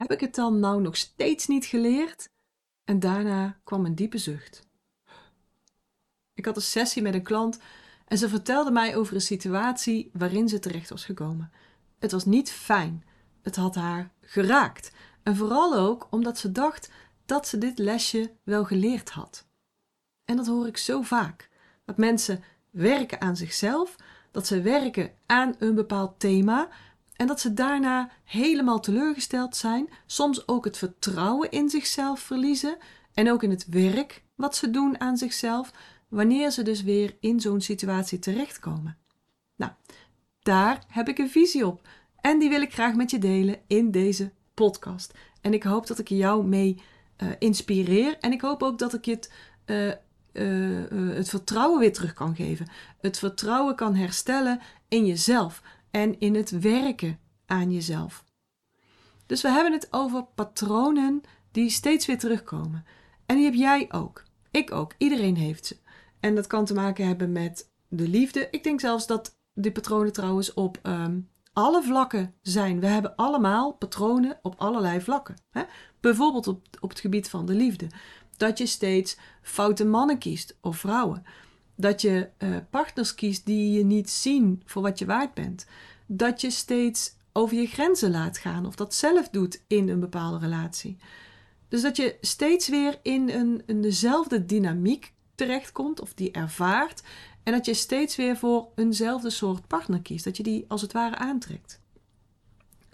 heb ik het dan nou nog steeds niet geleerd? En daarna kwam een diepe zucht. Ik had een sessie met een klant en ze vertelde mij over een situatie waarin ze terecht was gekomen. Het was niet fijn. Het had haar geraakt. En vooral ook omdat ze dacht dat ze dit lesje wel geleerd had. En dat hoor ik zo vaak. Dat mensen werken aan zichzelf, dat ze werken aan een bepaald thema en dat ze daarna helemaal teleurgesteld zijn, soms ook het vertrouwen in zichzelf verliezen en ook in het werk wat ze doen aan zichzelf, wanneer ze dus weer in zo'n situatie terechtkomen. Nou, daar heb ik een visie op en die wil ik graag met je delen in deze podcast. En ik hoop dat ik jou mee uh, inspireer en ik hoop ook dat ik je uh, uh, het vertrouwen weer terug kan geven. Het vertrouwen kan herstellen in jezelf en in het werken aan jezelf. Dus we hebben het over patronen die steeds weer terugkomen. En die heb jij ook. Ik ook. Iedereen heeft ze. En dat kan te maken hebben met de liefde. Ik denk zelfs dat die patronen trouwens op um, alle vlakken zijn. We hebben allemaal patronen op allerlei vlakken. Hè? Bijvoorbeeld op, op het gebied van de liefde. Dat je steeds foute mannen kiest of vrouwen. Dat je uh, partners kiest die je niet zien voor wat je waard bent. Dat je steeds over je grenzen laat gaan of dat zelf doet in een bepaalde relatie. Dus dat je steeds weer in een, dezelfde dynamiek terechtkomt of die ervaart en dat je steeds weer voor eenzelfde soort partner kiest, dat je die als het ware aantrekt.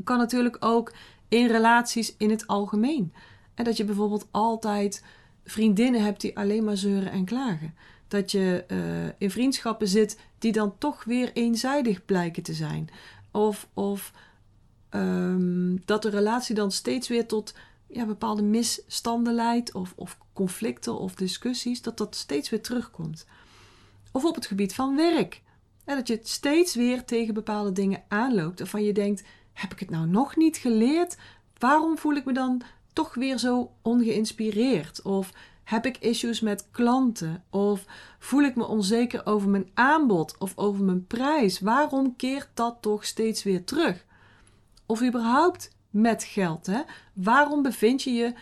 Kan natuurlijk ook in relaties in het algemeen. En dat je bijvoorbeeld altijd vriendinnen hebt die alleen maar zeuren en klagen. Dat je uh, in vriendschappen zit die dan toch weer eenzijdig blijken te zijn. Of, of um, dat de relatie dan steeds weer tot ja, bepaalde misstanden leidt, of, of conflicten of discussies, dat dat steeds weer terugkomt. Of op het gebied van werk. En dat je steeds weer tegen bepaalde dingen aanloopt waarvan je denkt: heb ik het nou nog niet geleerd? Waarom voel ik me dan toch weer zo ongeïnspireerd? Of heb ik issues met klanten? Of voel ik me onzeker over mijn aanbod of over mijn prijs? Waarom keert dat toch steeds weer terug? Of überhaupt met geld. Hè? Waarom bevind je je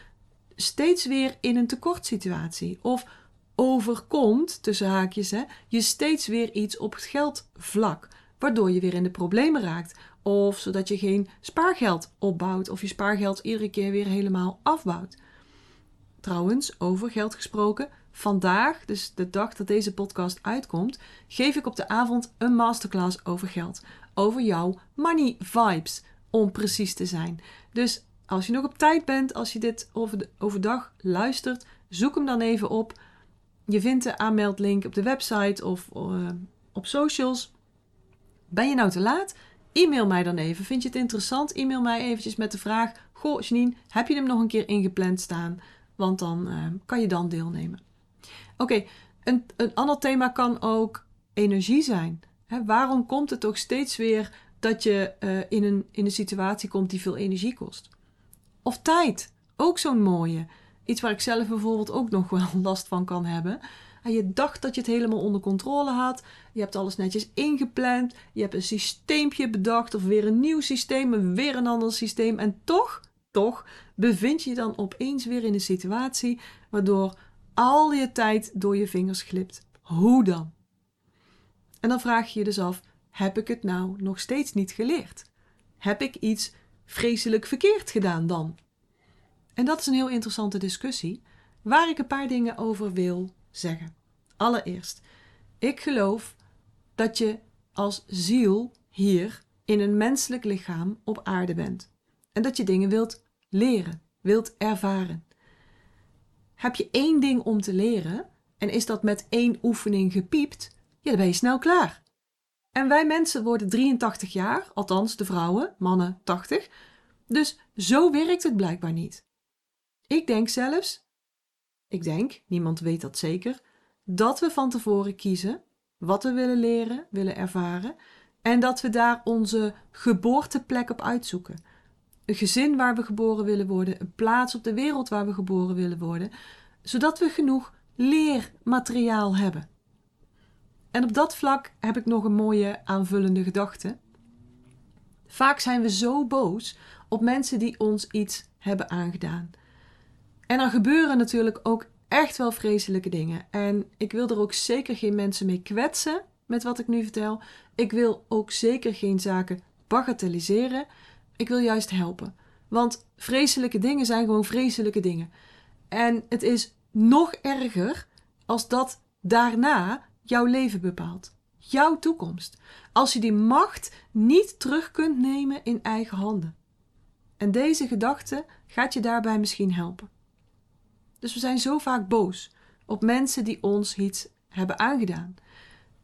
steeds weer in een tekortsituatie? Of overkomt, tussen haakjes, hè, je steeds weer iets op het geldvlak, waardoor je weer in de problemen raakt. Of zodat je geen spaargeld opbouwt of je spaargeld iedere keer weer helemaal afbouwt. Trouwens, over geld gesproken, vandaag, dus de dag dat deze podcast uitkomt, geef ik op de avond een masterclass over geld. Over jouw money vibes, om precies te zijn. Dus als je nog op tijd bent, als je dit overdag luistert, zoek hem dan even op. Je vindt de aanmeldlink op de website of uh, op socials. Ben je nou te laat? E-mail mij dan even. Vind je het interessant? E-mail mij eventjes met de vraag: Goh, Janine, heb je hem nog een keer ingepland staan? Want dan uh, kan je dan deelnemen. Oké, een, een ander thema kan ook energie zijn. Waarom komt het toch steeds weer dat je uh, in, een, in een situatie komt die veel energie kost? Of tijd, ook zo'n mooie. Iets waar ik zelf bijvoorbeeld ook nog wel last van kan hebben. En je dacht dat je het helemaal onder controle had. Je hebt alles netjes ingepland. Je hebt een systeempje bedacht of weer een nieuw systeem, weer een ander systeem. En toch, toch bevind je dan opeens weer in een situatie waardoor al je tijd door je vingers glipt. Hoe dan? En dan vraag je je dus af: heb ik het nou nog steeds niet geleerd? Heb ik iets vreselijk verkeerd gedaan dan? En dat is een heel interessante discussie, waar ik een paar dingen over wil zeggen. Allereerst, ik geloof dat je als ziel hier in een menselijk lichaam op aarde bent. En dat je dingen wilt leren, wilt ervaren. Heb je één ding om te leren en is dat met één oefening gepiept, ja, dan ben je snel klaar. En wij mensen worden 83 jaar, althans de vrouwen, mannen 80. Dus zo werkt het blijkbaar niet. Ik denk zelfs, ik denk, niemand weet dat zeker, dat we van tevoren kiezen wat we willen leren, willen ervaren en dat we daar onze geboorteplek op uitzoeken. Een gezin waar we geboren willen worden, een plaats op de wereld waar we geboren willen worden, zodat we genoeg leermateriaal hebben. En op dat vlak heb ik nog een mooie aanvullende gedachte. Vaak zijn we zo boos op mensen die ons iets hebben aangedaan. En er gebeuren natuurlijk ook echt wel vreselijke dingen. En ik wil er ook zeker geen mensen mee kwetsen met wat ik nu vertel. Ik wil ook zeker geen zaken bagatelliseren. Ik wil juist helpen. Want vreselijke dingen zijn gewoon vreselijke dingen. En het is nog erger als dat daarna jouw leven bepaalt. Jouw toekomst. Als je die macht niet terug kunt nemen in eigen handen. En deze gedachte gaat je daarbij misschien helpen. Dus we zijn zo vaak boos op mensen die ons iets hebben aangedaan.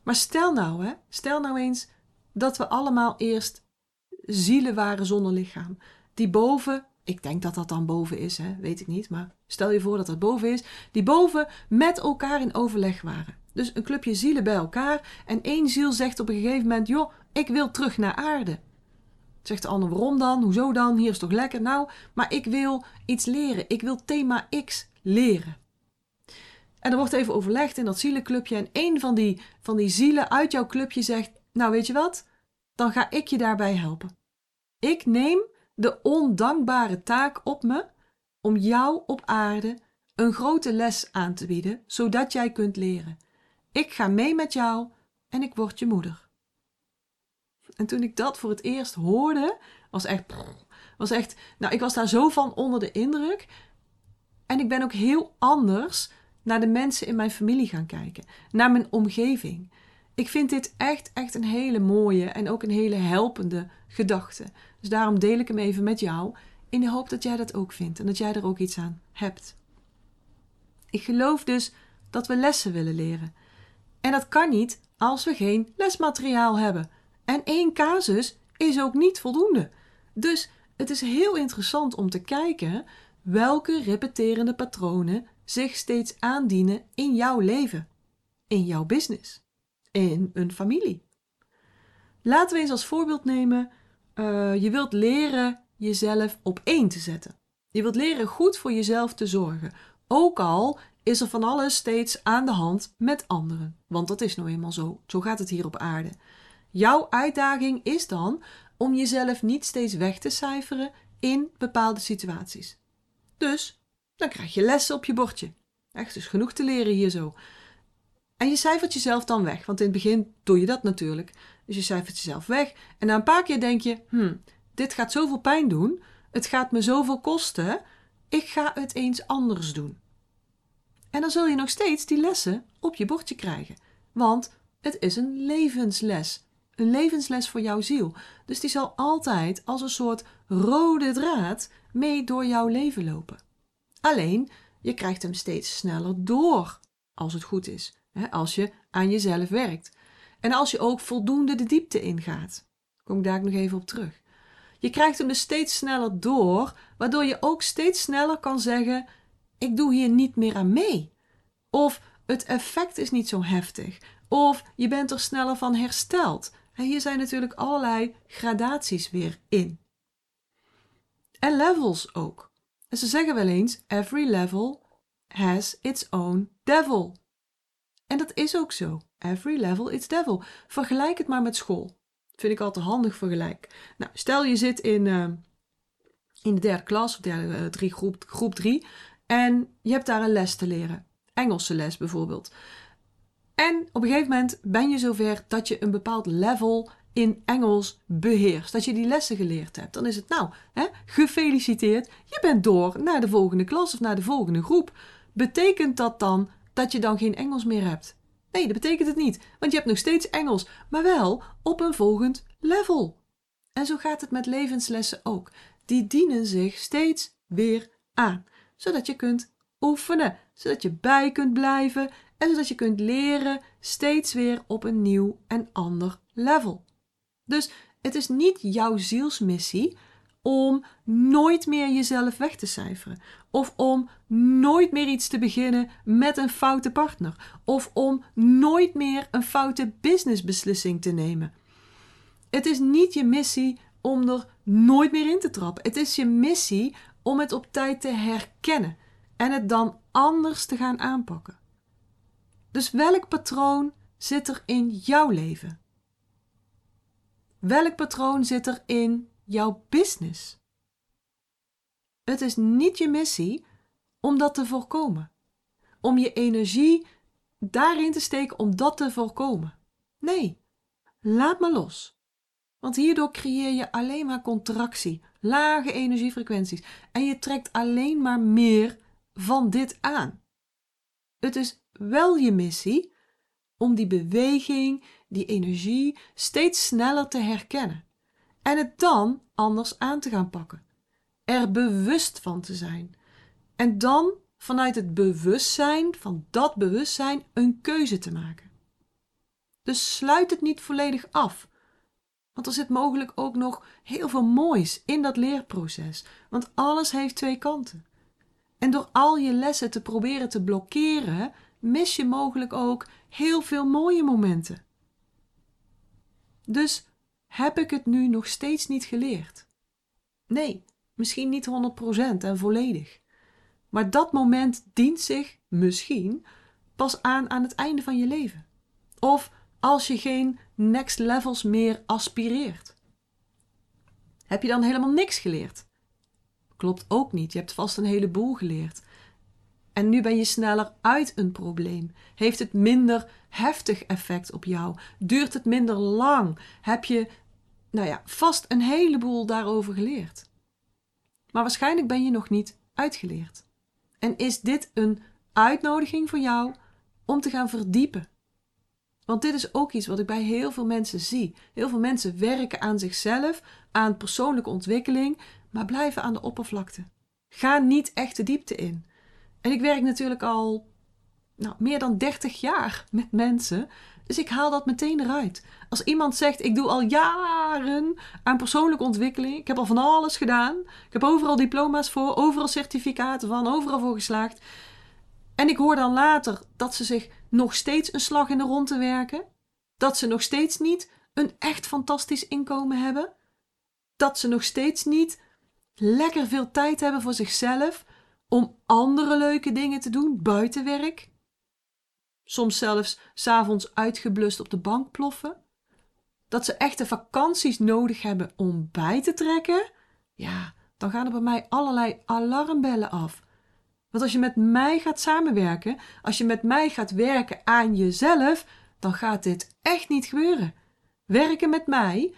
Maar stel nou, hè, stel nou eens dat we allemaal eerst zielen waren zonder lichaam. Die boven, ik denk dat dat dan boven is, hè, weet ik niet, maar stel je voor dat dat boven is, die boven met elkaar in overleg waren. Dus een clubje zielen bij elkaar en één ziel zegt op een gegeven moment: Joh, ik wil terug naar aarde. Zegt de ander: Waarom dan? Hoezo dan? Hier is toch lekker? Nou, maar ik wil iets leren. Ik wil thema X leren. En er wordt even overlegd in dat zielenclubje. En een van die, van die zielen uit jouw clubje zegt: Nou, weet je wat? Dan ga ik je daarbij helpen. Ik neem de ondankbare taak op me om jou op aarde een grote les aan te bieden, zodat jij kunt leren. Ik ga mee met jou en ik word je moeder. En toen ik dat voor het eerst hoorde, was echt, was echt, nou, ik was daar zo van onder de indruk. En ik ben ook heel anders naar de mensen in mijn familie gaan kijken, naar mijn omgeving. Ik vind dit echt, echt een hele mooie en ook een hele helpende gedachte. Dus daarom deel ik hem even met jou, in de hoop dat jij dat ook vindt en dat jij er ook iets aan hebt. Ik geloof dus dat we lessen willen leren. En dat kan niet als we geen lesmateriaal hebben. En één casus is ook niet voldoende. Dus het is heel interessant om te kijken welke repeterende patronen zich steeds aandienen in jouw leven, in jouw business, in een familie. Laten we eens als voorbeeld nemen: uh, je wilt leren jezelf op één te zetten. Je wilt leren goed voor jezelf te zorgen, ook al is er van alles steeds aan de hand met anderen. Want dat is nou eenmaal zo. Zo gaat het hier op aarde. Jouw uitdaging is dan om jezelf niet steeds weg te cijferen in bepaalde situaties. Dus dan krijg je lessen op je bordje. Echt, dus genoeg te leren hier zo. En je cijfert jezelf dan weg, want in het begin doe je dat natuurlijk. Dus je cijfert jezelf weg en na een paar keer denk je: hmm, dit gaat zoveel pijn doen, het gaat me zoveel kosten, ik ga het eens anders doen. En dan zul je nog steeds die lessen op je bordje krijgen, want het is een levensles. Een levensles voor jouw ziel. Dus die zal altijd als een soort rode draad mee door jouw leven lopen. Alleen, je krijgt hem steeds sneller door, als het goed is, als je aan jezelf werkt. En als je ook voldoende de diepte ingaat. Kom ik daar nog even op terug. Je krijgt hem dus steeds sneller door, waardoor je ook steeds sneller kan zeggen: Ik doe hier niet meer aan mee. Of het effect is niet zo heftig. Of je bent er sneller van hersteld. En hier zijn natuurlijk allerlei gradaties weer in. En levels ook. En ze zeggen wel eens: every level has its own devil. En dat is ook zo. Every level its devil. Vergelijk het maar met school. vind ik altijd handig vergelijk. Nou, stel je zit in, uh, in de derde klas, of derde, uh, drie, groep, groep drie, en je hebt daar een les te leren. Engelse les bijvoorbeeld. En op een gegeven moment ben je zover dat je een bepaald level in Engels beheerst. Dat je die lessen geleerd hebt. Dan is het nou, hè, gefeliciteerd. Je bent door naar de volgende klas of naar de volgende groep. Betekent dat dan dat je dan geen Engels meer hebt? Nee, dat betekent het niet. Want je hebt nog steeds Engels, maar wel op een volgend level. En zo gaat het met levenslessen ook. Die dienen zich steeds weer aan, zodat je kunt oefenen, zodat je bij kunt blijven en zodat je kunt leren steeds weer op een nieuw en ander level. Dus het is niet jouw zielsmissie om nooit meer jezelf weg te cijferen. Of om nooit meer iets te beginnen met een foute partner. Of om nooit meer een foute businessbeslissing te nemen. Het is niet je missie om er nooit meer in te trappen. Het is je missie om het op tijd te herkennen en het dan anders te gaan aanpakken. Dus welk patroon zit er in jouw leven? Welk patroon zit er in jouw business? het is niet je missie om dat te voorkomen. Om je energie daarin te steken om dat te voorkomen. Nee, laat me los. Want hierdoor creëer je alleen maar contractie, lage energiefrequenties en je trekt alleen maar meer van dit aan. Het is wel je missie om die beweging, die energie steeds sneller te herkennen en het dan anders aan te gaan pakken. Er bewust van te zijn. En dan vanuit het bewustzijn van dat bewustzijn een keuze te maken. Dus sluit het niet volledig af. Want er zit mogelijk ook nog heel veel moois in dat leerproces. Want alles heeft twee kanten. En door al je lessen te proberen te blokkeren, mis je mogelijk ook heel veel mooie momenten. Dus heb ik het nu nog steeds niet geleerd? Nee, misschien niet 100% en volledig. Maar dat moment dient zich misschien pas aan aan het einde van je leven. Of als je geen next levels meer aspireert. Heb je dan helemaal niks geleerd? Klopt ook niet. Je hebt vast een heleboel geleerd. En nu ben je sneller uit een probleem. Heeft het minder heftig effect op jou? Duurt het minder lang? Heb je, nou ja, vast een heleboel daarover geleerd. Maar waarschijnlijk ben je nog niet uitgeleerd. En is dit een uitnodiging voor jou om te gaan verdiepen? Want dit is ook iets wat ik bij heel veel mensen zie. Heel veel mensen werken aan zichzelf, aan persoonlijke ontwikkeling, maar blijven aan de oppervlakte. Ga niet echt de diepte in. En ik werk natuurlijk al nou, meer dan 30 jaar met mensen. Dus ik haal dat meteen eruit. Als iemand zegt: Ik doe al jaren aan persoonlijke ontwikkeling. Ik heb al van alles gedaan. Ik heb overal diploma's voor, overal certificaten van, overal voor geslaagd. En ik hoor dan later dat ze zich nog steeds een slag in de ronde werken. Dat ze nog steeds niet een echt fantastisch inkomen hebben. Dat ze nog steeds niet lekker veel tijd hebben voor zichzelf om andere leuke dingen te doen buiten werk. Soms zelfs s'avonds uitgeblust op de bank ploffen. Dat ze echte vakanties nodig hebben om bij te trekken. Ja, dan gaan er bij mij allerlei alarmbellen af. Want als je met mij gaat samenwerken, als je met mij gaat werken aan jezelf, dan gaat dit echt niet gebeuren. Werken met mij,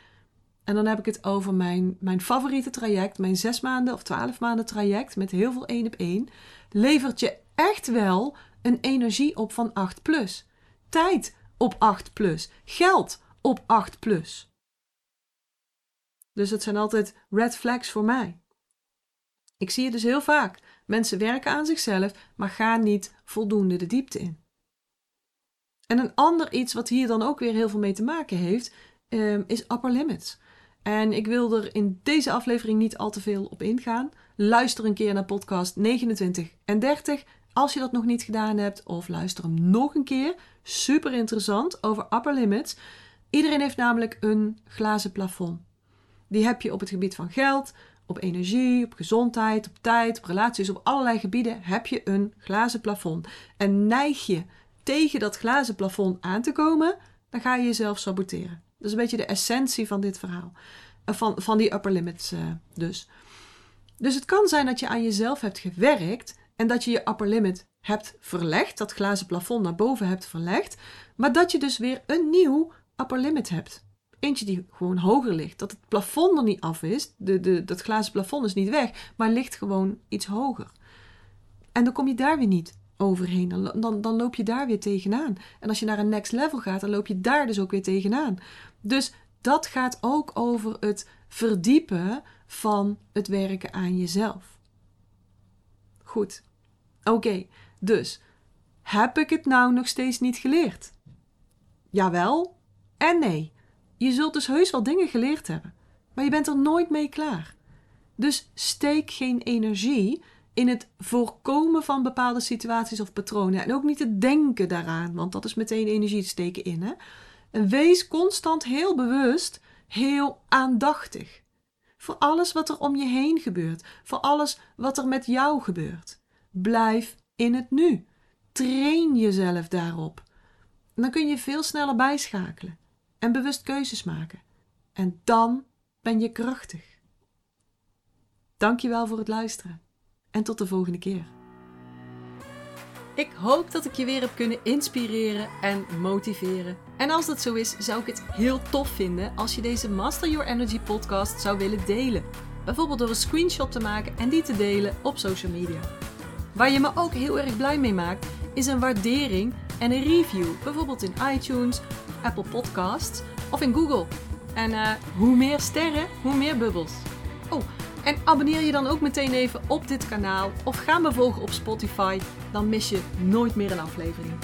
en dan heb ik het over mijn, mijn favoriete traject, mijn zes maanden of twaalf maanden traject met heel veel één op één, levert je echt wel een energie op van 8 plus. Tijd op 8 plus. Geld op 8 plus. Dus het zijn altijd red flags voor mij. Ik zie het dus heel vaak. Mensen werken aan zichzelf, maar gaan niet voldoende de diepte in. En een ander iets wat hier dan ook weer heel veel mee te maken heeft, um, is upper limits. En ik wil er in deze aflevering niet al te veel op ingaan. Luister een keer naar podcast 29 en 30 als je dat nog niet gedaan hebt. Of luister hem nog een keer. Super interessant over upper limits. Iedereen heeft namelijk een glazen plafond. Die heb je op het gebied van geld, op energie, op gezondheid, op tijd, op relaties, op allerlei gebieden heb je een glazen plafond. En neig je tegen dat glazen plafond aan te komen, dan ga je jezelf saboteren. Dat is een beetje de essentie van dit verhaal. Eh, van, van die upper limits uh, dus. Dus het kan zijn dat je aan jezelf hebt gewerkt en dat je je upper limit hebt verlegd, dat glazen plafond naar boven hebt verlegd, maar dat je dus weer een nieuw upper limit hebt. Eentje die gewoon hoger ligt. Dat het plafond er niet af is. De, de, dat glazen plafond is niet weg, maar ligt gewoon iets hoger. En dan kom je daar weer niet overheen. Dan, dan, dan loop je daar weer tegenaan. En als je naar een next level gaat, dan loop je daar dus ook weer tegenaan. Dus dat gaat ook over het verdiepen van het werken aan jezelf. Goed. Oké, dus heb ik het nou nog steeds niet geleerd? Jawel en nee. Je zult dus heus wel dingen geleerd hebben, maar je bent er nooit mee klaar. Dus steek geen energie in het voorkomen van bepaalde situaties of patronen. En ook niet het denken daaraan, want dat is meteen energie te steken in. Hè? En wees constant heel bewust, heel aandachtig. Voor alles wat er om je heen gebeurt, voor alles wat er met jou gebeurt. Blijf in het nu. Train jezelf daarop. dan kun je veel sneller bijschakelen en bewust keuzes maken. En dan ben je krachtig. Dankjewel voor het luisteren. En tot de volgende keer. Ik hoop dat ik je weer heb kunnen inspireren en motiveren. En als dat zo is, zou ik het heel tof vinden als je deze Master Your Energy podcast zou willen delen. Bijvoorbeeld door een screenshot te maken en die te delen op social media. Waar je me ook heel erg blij mee maakt, is een waardering en een review. Bijvoorbeeld in iTunes, Apple Podcasts of in Google. En uh, hoe meer sterren, hoe meer bubbels. Oh, en abonneer je dan ook meteen even op dit kanaal of ga me volgen op Spotify, dan mis je nooit meer een aflevering.